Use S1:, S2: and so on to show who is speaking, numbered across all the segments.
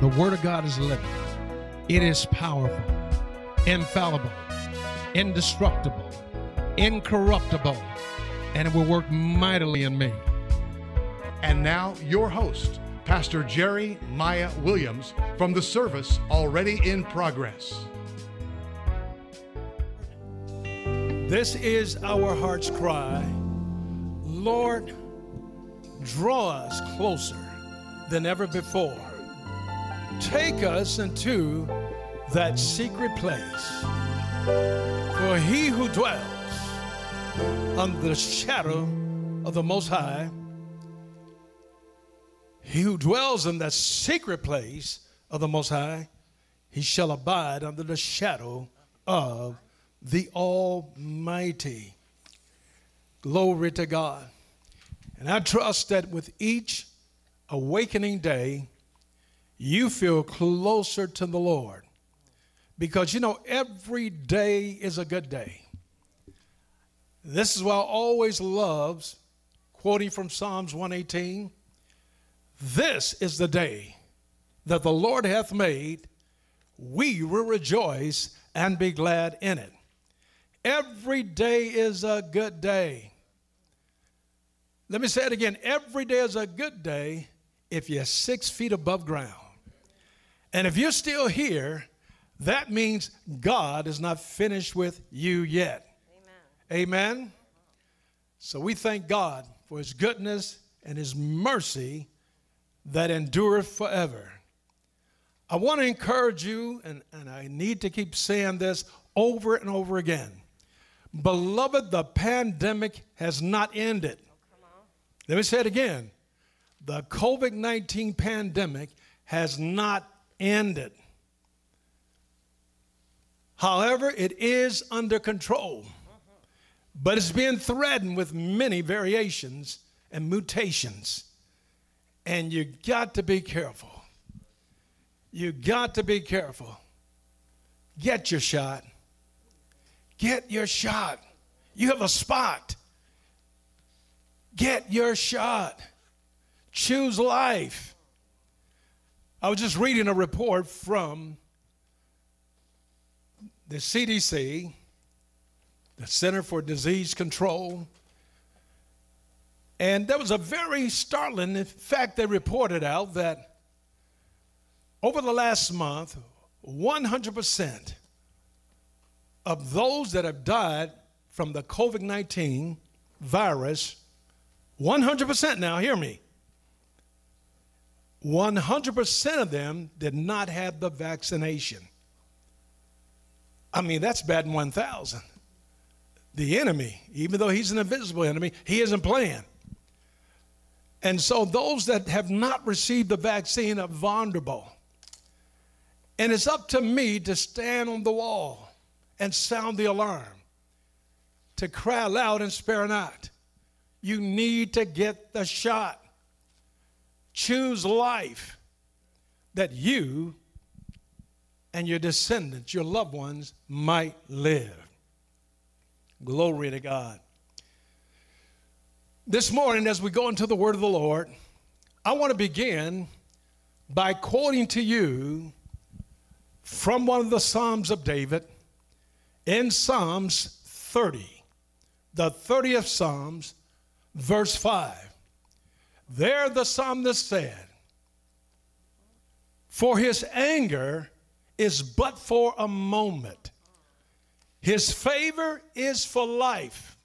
S1: The Word of God is living, it is powerful, infallible, indestructible, incorruptible, and it will work mightily in me.
S2: And now, your host, Pastor Jerry Maya Williams, from the service already in progress.
S3: This is our heart's cry. Lord, draw us closer than ever before. Take us into that secret place. For he who dwells under the shadow of the Most High, he who dwells in that secret place of the Most High, he shall abide under the shadow of the Almighty. Glory to God. And I trust that with each awakening day, you feel closer to the Lord. Because you know, every day is a good day. This is why I always loves quoting from Psalms 118 This is the day that the Lord hath made, we will rejoice and be glad in it. Every day is a good day. Let me say it again. Every day is a good day if you're six feet above ground. And if you're still here, that means God is not finished with you yet. Amen. Amen. So we thank God for his goodness and his mercy that endureth forever. I want to encourage you, and, and I need to keep saying this over and over again. Beloved, the pandemic has not ended. Let me say it again. The COVID 19 pandemic has not ended. However, it is under control, but it's being threatened with many variations and mutations. And you got to be careful. You got to be careful. Get your shot. Get your shot. You have a spot. Get your shot. Choose life. I was just reading a report from the CDC, the Center for Disease Control, and there was a very startling fact they reported out that over the last month, 100% of those that have died from the COVID 19 virus, 100% now, hear me, 100% of them did not have the vaccination. I mean, that's bad 1,000. The enemy, even though he's an invisible enemy, he isn't playing. And so those that have not received the vaccine are vulnerable. And it's up to me to stand on the wall and sound the alarm, to cry loud and spare not. You need to get the shot. Choose life that you and your descendants, your loved ones, might live. Glory to God. This morning, as we go into the word of the Lord, I want to begin by quoting to you from one of the Psalms of David in Psalms 30, the 30th Psalms, verse 5. There the psalmist said, For his anger is but for a moment, his favor is for life.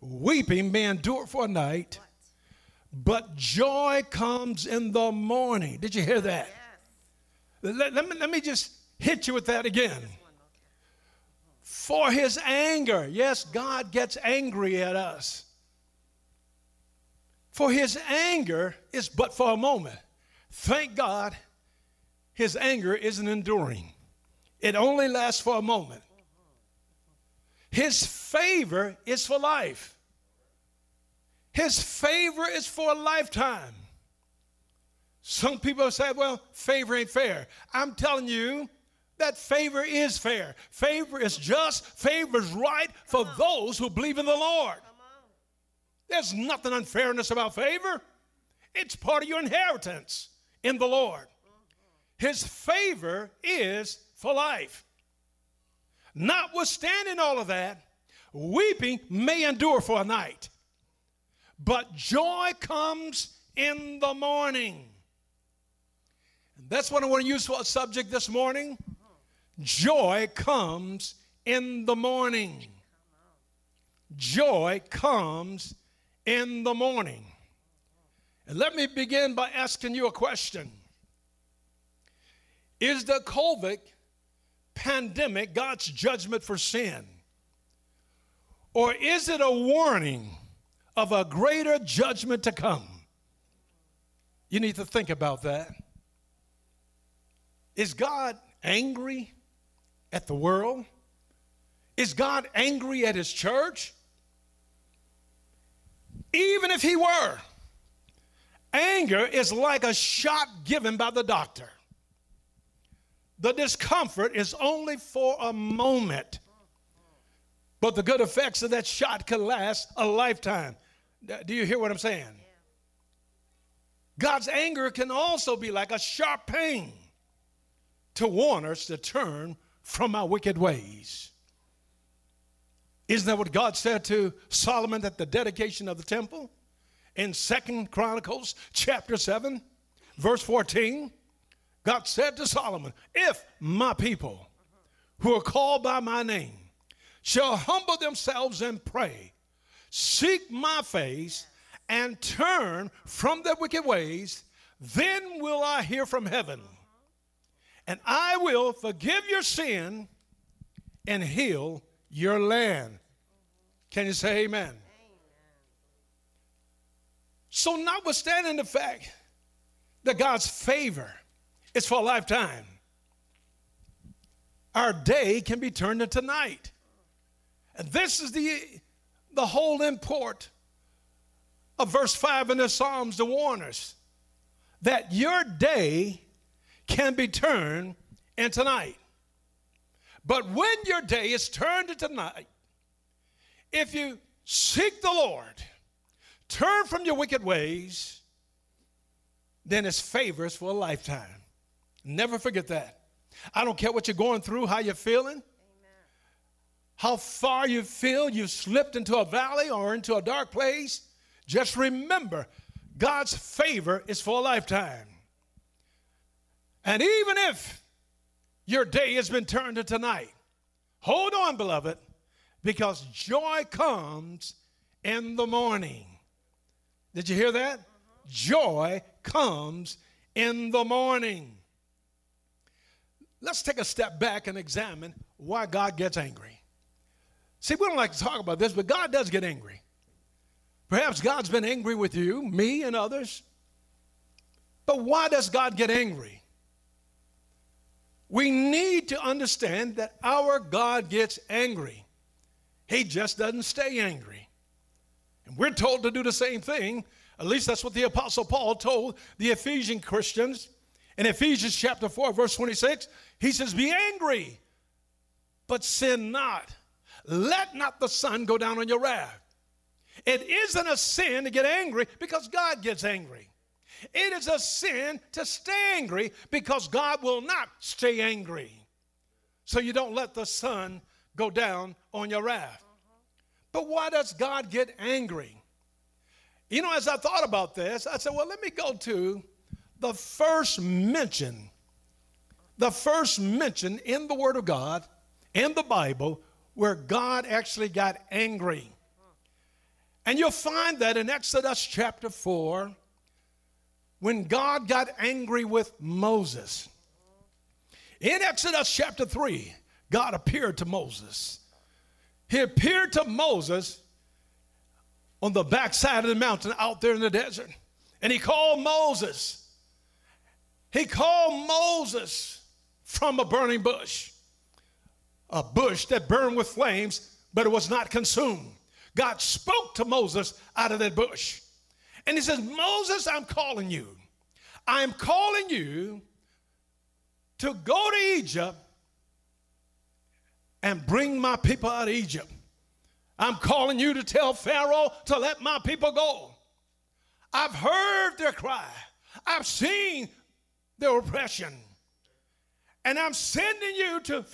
S3: Weeping may endure for a night, but joy comes in the morning. Did you hear that? Let, let, me, let me just hit you with that again. For his anger. Yes, God gets angry at us. For his anger is but for a moment. Thank God his anger isn't enduring, it only lasts for a moment. His favor is for life. His favor is for a lifetime. Some people say, well, favor ain't fair. I'm telling you that favor is fair. Favor is just, favor is right for those who believe in the Lord. There's nothing unfairness about favor. It's part of your inheritance in the Lord. his favor is for life. Notwithstanding all of that, weeping may endure for a night, but joy comes in the morning. And that's what I want to use for a subject this morning. Joy comes in the morning. Joy comes in the morning. And let me begin by asking you a question Is the COVID pandemic God's judgment for sin? Or is it a warning of a greater judgment to come? You need to think about that. Is God angry at the world? Is God angry at his church? Even if he were, anger is like a shot given by the doctor. The discomfort is only for a moment, but the good effects of that shot can last a lifetime. Do you hear what I'm saying? God's anger can also be like a sharp pain to warn us to turn from our wicked ways. Isn't that what God said to Solomon at the dedication of the temple? In Second Chronicles chapter 7, verse 14, God said to Solomon, If my people who are called by my name shall humble themselves and pray, seek my face, and turn from their wicked ways, then will I hear from heaven, and I will forgive your sin and heal your land. Can you say amen? amen? So, notwithstanding the fact that God's favor is for a lifetime, our day can be turned into night. And this is the, the whole import of verse 5 in the Psalms to warn us that your day can be turned into night. But when your day is turned into night, if you seek the Lord, turn from your wicked ways, then his favor is for a lifetime. Never forget that. I don't care what you're going through, how you're feeling, Amen. how far you feel you've slipped into a valley or into a dark place. Just remember, God's favor is for a lifetime. And even if your day has been turned to tonight. hold on, beloved, because joy comes in the morning. Did you hear that? Joy comes in the morning. Let's take a step back and examine why God gets angry. See, we don't like to talk about this, but God does get angry. Perhaps God's been angry with you, me, and others. But why does God get angry? We need to understand that our God gets angry. He just doesn't stay angry. And we're told to do the same thing. At least that's what the Apostle Paul told the Ephesian Christians. In Ephesians chapter 4, verse 26, he says, Be angry, but sin not. Let not the sun go down on your wrath. It isn't a sin to get angry because God gets angry. It is a sin to stay angry because God will not stay angry. So you don't let the sun go down on your wrath. But why does God get angry? You know, as I thought about this, I said, well, let me go to the first mention, the first mention in the Word of God, in the Bible, where God actually got angry. And you'll find that in Exodus chapter 4, when God got angry with Moses. In Exodus chapter 3, God appeared to Moses. He appeared to Moses on the backside of the mountain out there in the desert. And he called Moses. He called Moses from a burning bush, a bush that burned with flames, but it was not consumed. God spoke to Moses out of that bush. And he says, Moses, I'm calling you. I'm calling you to go to Egypt and bring my people out of Egypt. I'm calling you to tell Pharaoh to let my people go. I've heard their cry. I've seen their oppression. And I'm sending you to,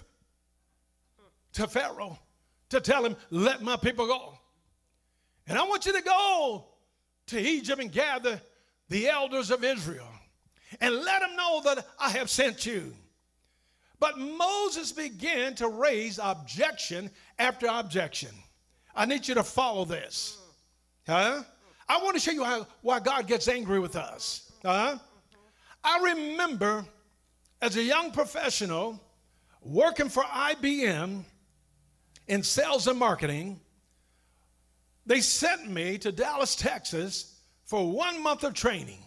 S3: to Pharaoh to tell him, let my people go. And I want you to go to Egypt and gather the elders of Israel and let them know that I have sent you. But Moses began to raise objection after objection. I need you to follow this. Huh? I want to show you how, why God gets angry with us. Huh? I remember as a young professional working for IBM in sales and marketing, they sent me to Dallas, Texas for one month of training.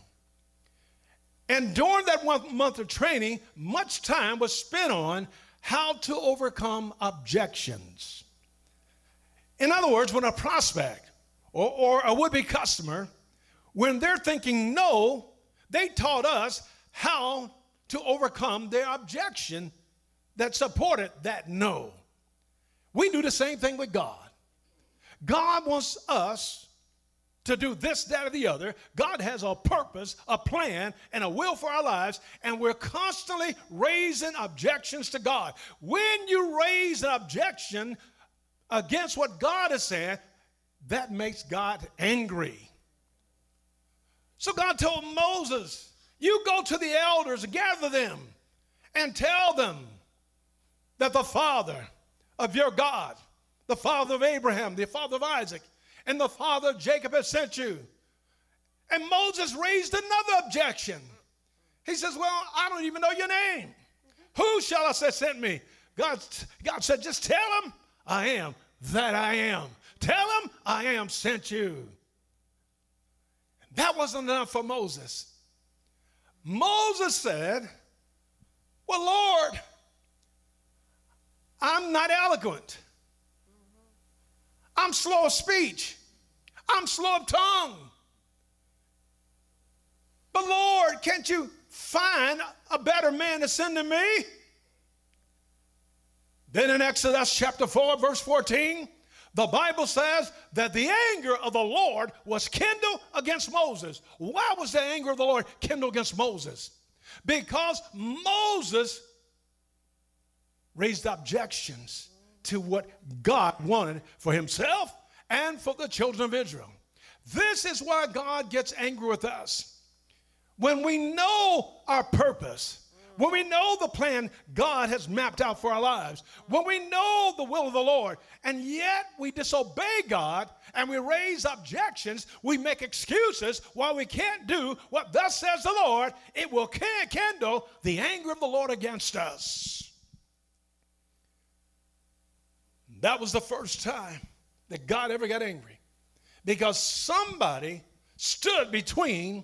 S3: And during that one month of training, much time was spent on how to overcome objections. In other words, when a prospect or, or a would be customer, when they're thinking no, they taught us how to overcome their objection that supported that no. We do the same thing with God. God wants us to do this, that, or the other. God has a purpose, a plan, and a will for our lives, and we're constantly raising objections to God. When you raise an objection against what God is saying, that makes God angry. So God told Moses, You go to the elders, gather them, and tell them that the Father of your God, the Father of Abraham, the Father of Isaac, and the father of Jacob has sent you. And Moses raised another objection. He says, Well, I don't even know your name. Who shall I say sent me? God, God said, Just tell him I am that I am. Tell him I am sent you. That wasn't enough for Moses. Moses said, Well, Lord, I'm not eloquent. I'm slow of speech. I'm slow of tongue. But Lord, can't you find a better man to send to me? Then in Exodus chapter 4, verse 14, the Bible says that the anger of the Lord was kindled against Moses. Why was the anger of the Lord kindled against Moses? Because Moses raised objections to what God wanted for himself and for the children of Israel. This is why God gets angry with us. When we know our purpose, when we know the plan God has mapped out for our lives, when we know the will of the Lord, and yet we disobey God and we raise objections, we make excuses why we can't do what thus says the Lord, it will kindle the anger of the Lord against us. That was the first time that God ever got angry because somebody stood between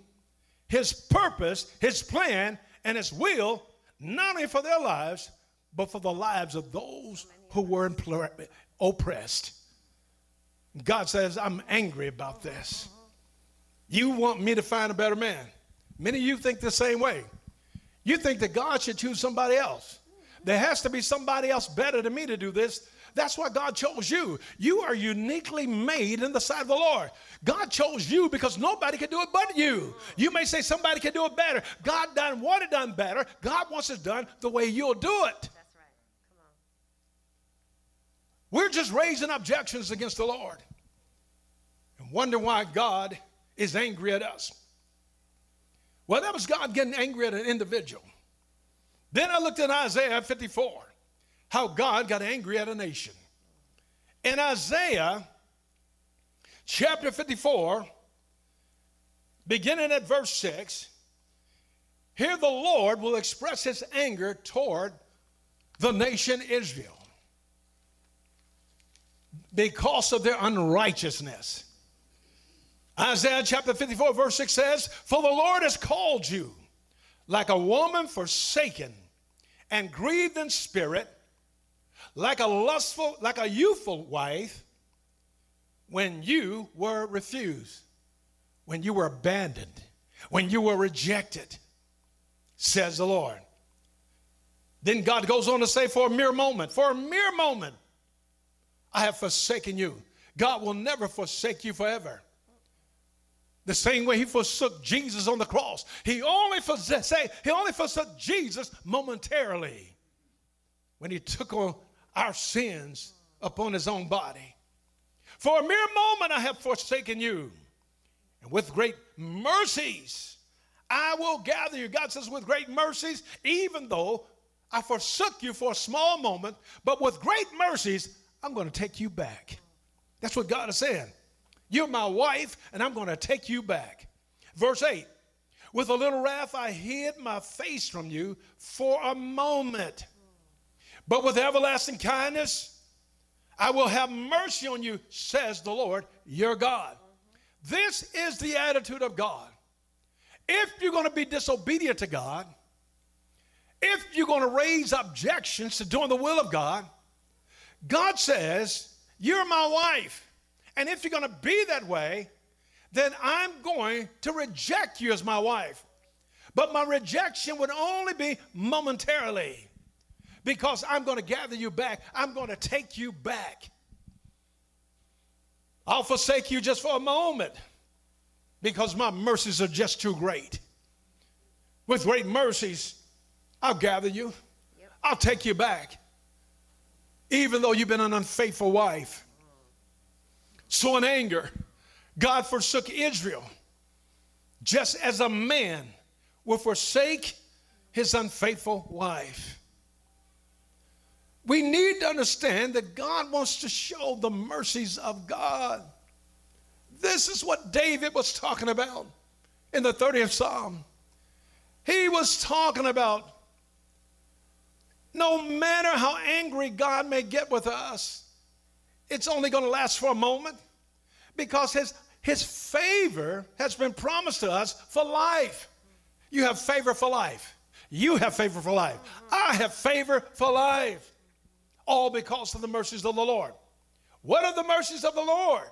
S3: his purpose, his plan, and his will, not only for their lives, but for the lives of those who were oppressed. God says, I'm angry about this. You want me to find a better man. Many of you think the same way. You think that God should choose somebody else. There has to be somebody else better than me to do this. That's why God chose you. You are uniquely made in the sight of the Lord. God chose you because nobody can do it but you. You may say somebody can do it better. God done want it done better. God wants it done the way you'll do it. That's right. Come on. We're just raising objections against the Lord and wonder why God is angry at us. Well, that was God getting angry at an individual. Then I looked at Isaiah 54 how God got angry at a nation. In Isaiah chapter 54, beginning at verse 6, here the Lord will express his anger toward the nation Israel because of their unrighteousness. Isaiah chapter 54, verse 6 says, For the Lord has called you like a woman forsaken and grieved in spirit like a lustful, like a youthful wife when you were refused, when you were abandoned, when you were rejected, says the Lord. Then God goes on to say, for a mere moment, for a mere moment, I have forsaken you. God will never forsake you forever. The same way he forsook Jesus on the cross. He only forsook, he only forsook Jesus momentarily when he took on our sins upon his own body. For a mere moment I have forsaken you. And with great mercies I will gather you. God says, with great mercies, even though I forsook you for a small moment, but with great mercies, I'm going to take you back. That's what God is saying. You're my wife, and I'm going to take you back. Verse 8 With a little wrath, I hid my face from you for a moment. But with everlasting kindness, I will have mercy on you, says the Lord your God. This is the attitude of God. If you're going to be disobedient to God, if you're going to raise objections to doing the will of God, God says, You're my wife. And if you're going to be that way, then I'm going to reject you as my wife. But my rejection would only be momentarily because I'm going to gather you back. I'm going to take you back. I'll forsake you just for a moment because my mercies are just too great. With great mercies, I'll gather you, yep. I'll take you back, even though you've been an unfaithful wife. So, in anger, God forsook Israel just as a man will forsake his unfaithful wife. We need to understand that God wants to show the mercies of God. This is what David was talking about in the 30th Psalm. He was talking about no matter how angry God may get with us, it's only going to last for a moment because his, his favor has been promised to us for life. You have favor for life. You have favor for life. I have favor for life. All because of the mercies of the Lord. What are the mercies of the Lord?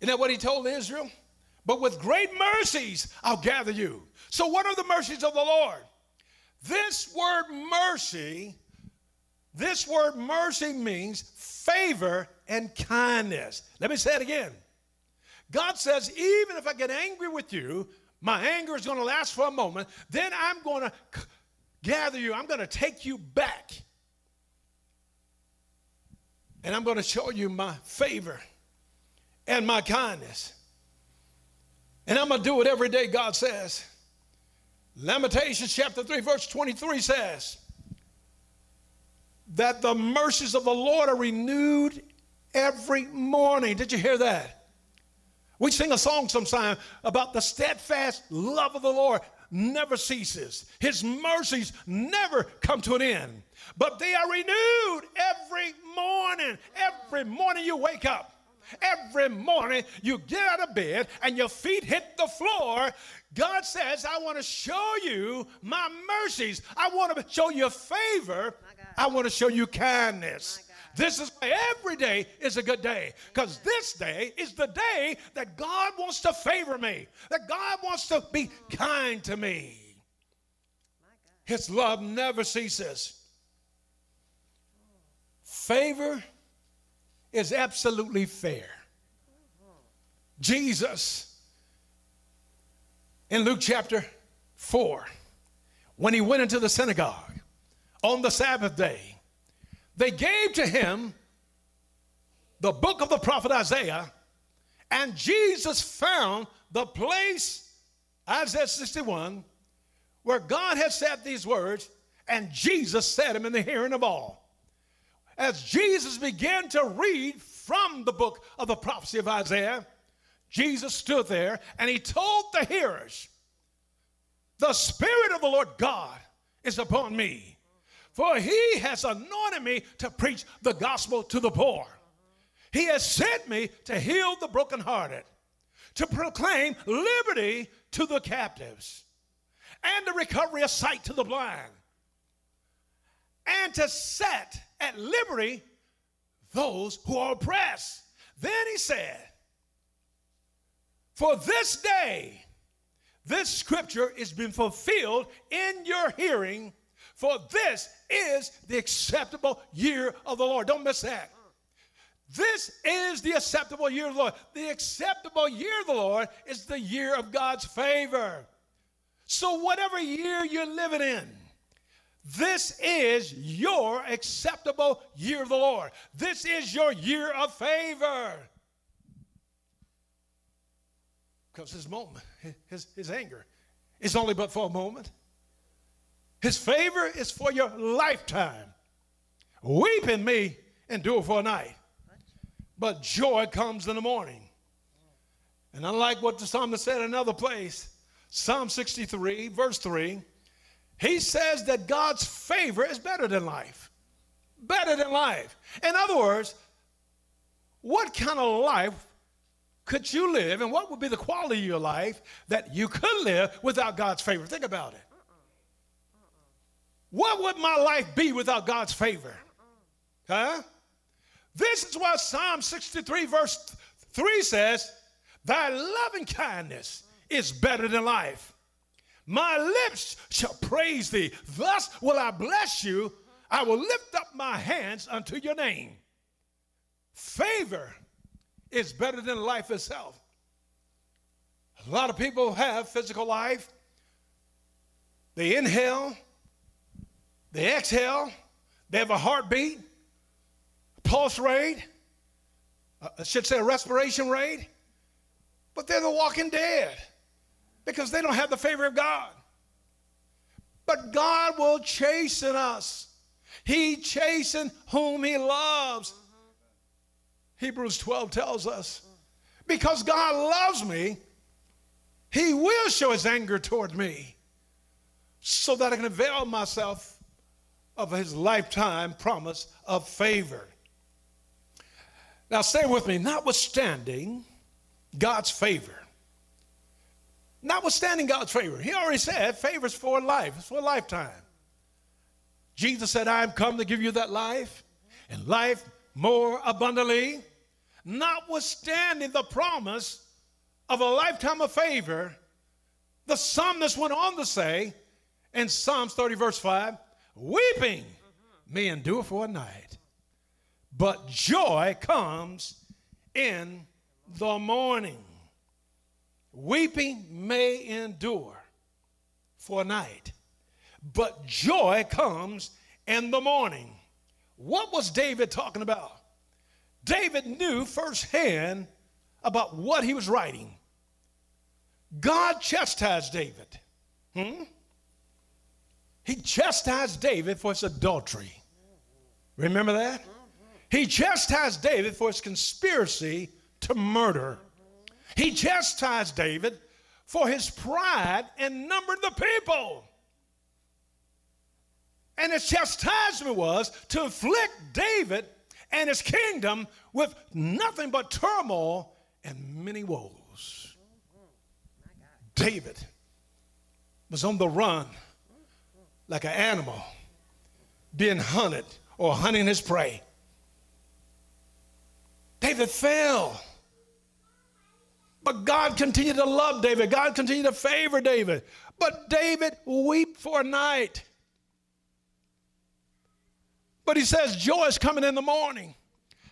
S3: Isn't that what he told Israel? But with great mercies I'll gather you. So, what are the mercies of the Lord? This word mercy, this word mercy means favor and kindness. Let me say it again. God says, even if I get angry with you, my anger is going to last for a moment, then I'm going to gather you, I'm going to take you back. And I'm going to show you my favor and my kindness. And I'm going to do it every day, God says. Lamentations chapter 3, verse 23 says that the mercies of the Lord are renewed every morning. Did you hear that? We sing a song sometime about the steadfast love of the Lord never ceases. His mercies never come to an end, but they are renewed every morning. Every morning you wake up Every morning you get out of bed and your feet hit the floor. God says, I want to show you my mercies. I want to show you favor. I want to show you kindness. This is why every day is a good day because this day is the day that God wants to favor me, that God wants to be kind to me. His love never ceases. Favor is absolutely fair. Jesus, in Luke chapter 4, when he went into the synagogue on the Sabbath day, they gave to him the book of the prophet Isaiah, and Jesus found the place, Isaiah 61, where God had said these words, and Jesus said them in the hearing of all. As Jesus began to read from the book of the prophecy of Isaiah, Jesus stood there and he told the hearers, The Spirit of the Lord God is upon me, for he has anointed me to preach the gospel to the poor. He has sent me to heal the brokenhearted, to proclaim liberty to the captives, and the recovery of sight to the blind, and to set at liberty those who are oppressed. Then he said, For this day, this scripture is being fulfilled in your hearing, for this is the acceptable year of the Lord. Don't miss that. This is the acceptable year of the Lord. The acceptable year of the Lord is the year of God's favor. So, whatever year you're living in, this is your acceptable year of the Lord. This is your year of favor. Because his moment, his, his anger, is only but for a moment. His favor is for your lifetime. Weeping may endure for a night, but joy comes in the morning. And unlike what the psalmist said in another place, Psalm 63, verse 3, he says that God's favor is better than life. Better than life. In other words, what kind of life could you live and what would be the quality of your life that you could live without God's favor? Think about it. What would my life be without God's favor? Huh? This is what Psalm 63, verse 3 says Thy loving kindness is better than life. My lips shall praise thee. Thus will I bless you. I will lift up my hands unto your name. Favor is better than life itself. A lot of people have physical life. They inhale, they exhale, they have a heartbeat, pulse rate, uh, I should say a respiration rate, but they're the walking dead because they don't have the favor of God. But God will chasten us. He chasten whom he loves. Hebrews 12 tells us, because God loves me, he will show his anger toward me so that I can avail myself of his lifetime promise of favor. Now, stay with me. Notwithstanding God's favor, notwithstanding God's favor, he already said favors for life, it's for a lifetime. Jesus said, I am come to give you that life and life more abundantly. Notwithstanding the promise of a lifetime of favor, the psalmist went on to say in Psalms 30, verse 5, weeping may endure for a night, but joy comes in the morning. Weeping may endure for a night, but joy comes in the morning. What was David talking about? David knew firsthand about what he was writing. God chastised David. Hmm? He chastised David for his adultery. Remember that? He chastised David for his conspiracy to murder. He chastised David for his pride and numbered the people. And his chastisement was to afflict David and his kingdom with nothing but turmoil and many woes. David was on the run like an animal being hunted or hunting his prey. David fell. But God continued to love David. God continued to favor David. But David wept for a night. But he says, Joy is coming in the morning.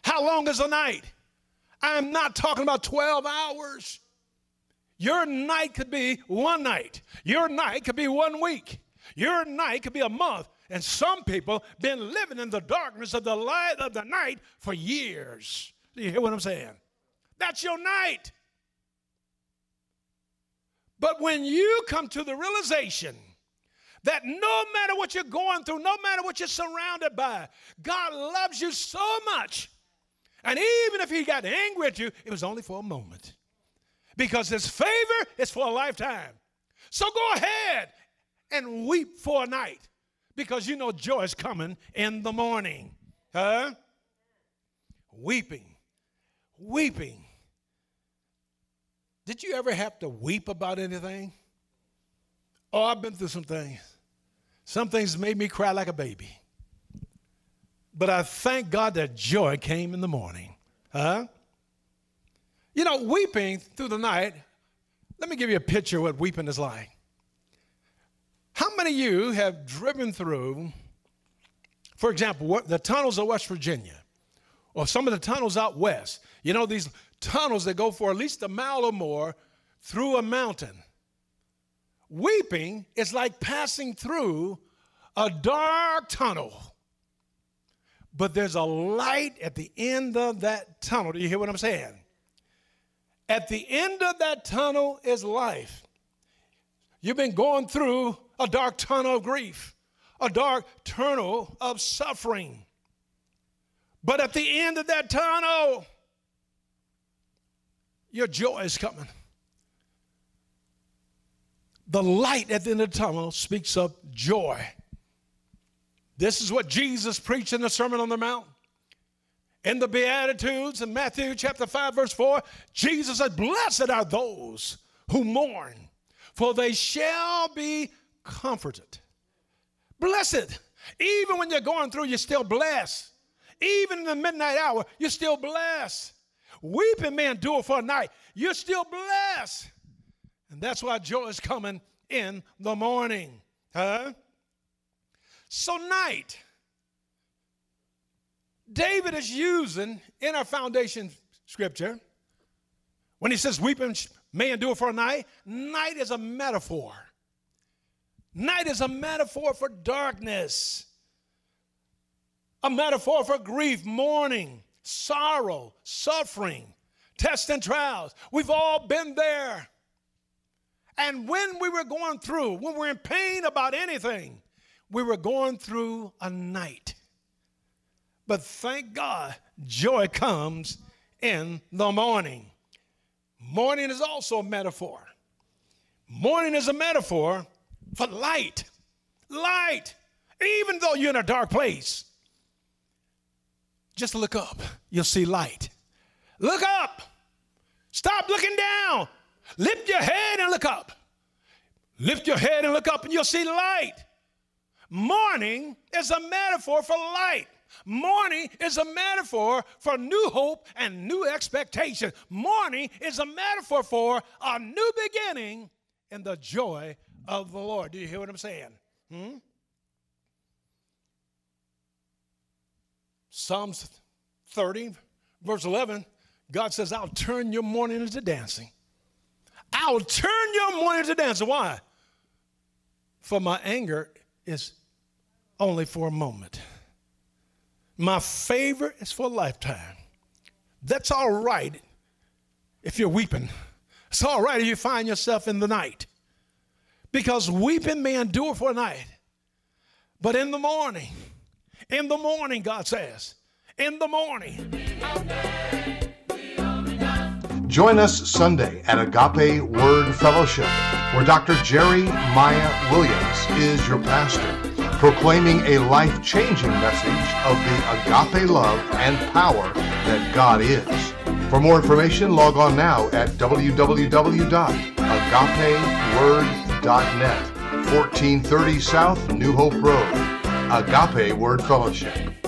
S3: How long is the night? I'm not talking about 12 hours. Your night could be one night. Your night could be one week. Your night could be a month. And some people been living in the darkness of the light of the night for years. Do you hear what I'm saying? That's your night. But when you come to the realization that no matter what you're going through, no matter what you're surrounded by, God loves you so much. And even if He got angry at you, it was only for a moment. Because His favor is for a lifetime. So go ahead and weep for a night because you know joy is coming in the morning. Huh? Weeping, weeping did you ever have to weep about anything? Oh, I've been through some things. Some things made me cry like a baby. But I thank God that joy came in the morning. Huh? You know, weeping through the night, let me give you a picture of what weeping is like. Many of you have driven through, for example, the tunnels of West Virginia or some of the tunnels out west. You know, these tunnels that go for at least a mile or more through a mountain. Weeping is like passing through a dark tunnel. But there's a light at the end of that tunnel. Do you hear what I'm saying? At the end of that tunnel is life. You've been going through a dark tunnel of grief, a dark tunnel of suffering. But at the end of that tunnel, your joy is coming. The light at the end of the tunnel speaks of joy. This is what Jesus preached in the Sermon on the Mount. In the Beatitudes in Matthew chapter 5, verse 4, Jesus said, Blessed are those who mourn, for they shall be comforted. Blessed. Even when you're going through, you're still blessed. Even in the midnight hour, you're still blessed. Weeping may endure for a night, you're still blessed. And that's why joy is coming in the morning. Huh? So, night. David is using in our foundation scripture when he says weeping may endure for a night, night is a metaphor. Night is a metaphor for darkness, a metaphor for grief, mourning, sorrow, suffering, tests and trials. We've all been there. And when we were going through, when we're in pain about anything, we were going through a night. But thank God, joy comes in the morning. Morning is also a metaphor. Morning is a metaphor for light. Light. Even though you're in a dark place, just look up. You'll see light. Look up. Stop looking down. Lift your head and look up. Lift your head and look up, and you'll see light. Morning is a metaphor for light. Morning is a metaphor for new hope and new expectation. Morning is a metaphor for a new beginning and the joy of the Lord. Do you hear what I'm saying? Hmm? Psalms 30, verse 11, God says, I'll turn your mourning into dancing. I'll turn your mourning into dancing. Why? For my anger is only for a moment. My favor is for a lifetime. That's all right if you're weeping. It's all right if you find yourself in the night. Because weeping may endure for a night. But in the morning, in the morning, God says, in the morning.
S2: Join us Sunday at Agape Word Fellowship, where Dr. Jerry Maya Williams is your pastor proclaiming a life changing message of the agape love and power that God is. For more information, log on now at www.agapeword.net, 1430 South New Hope Road. Agape Word Fellowship.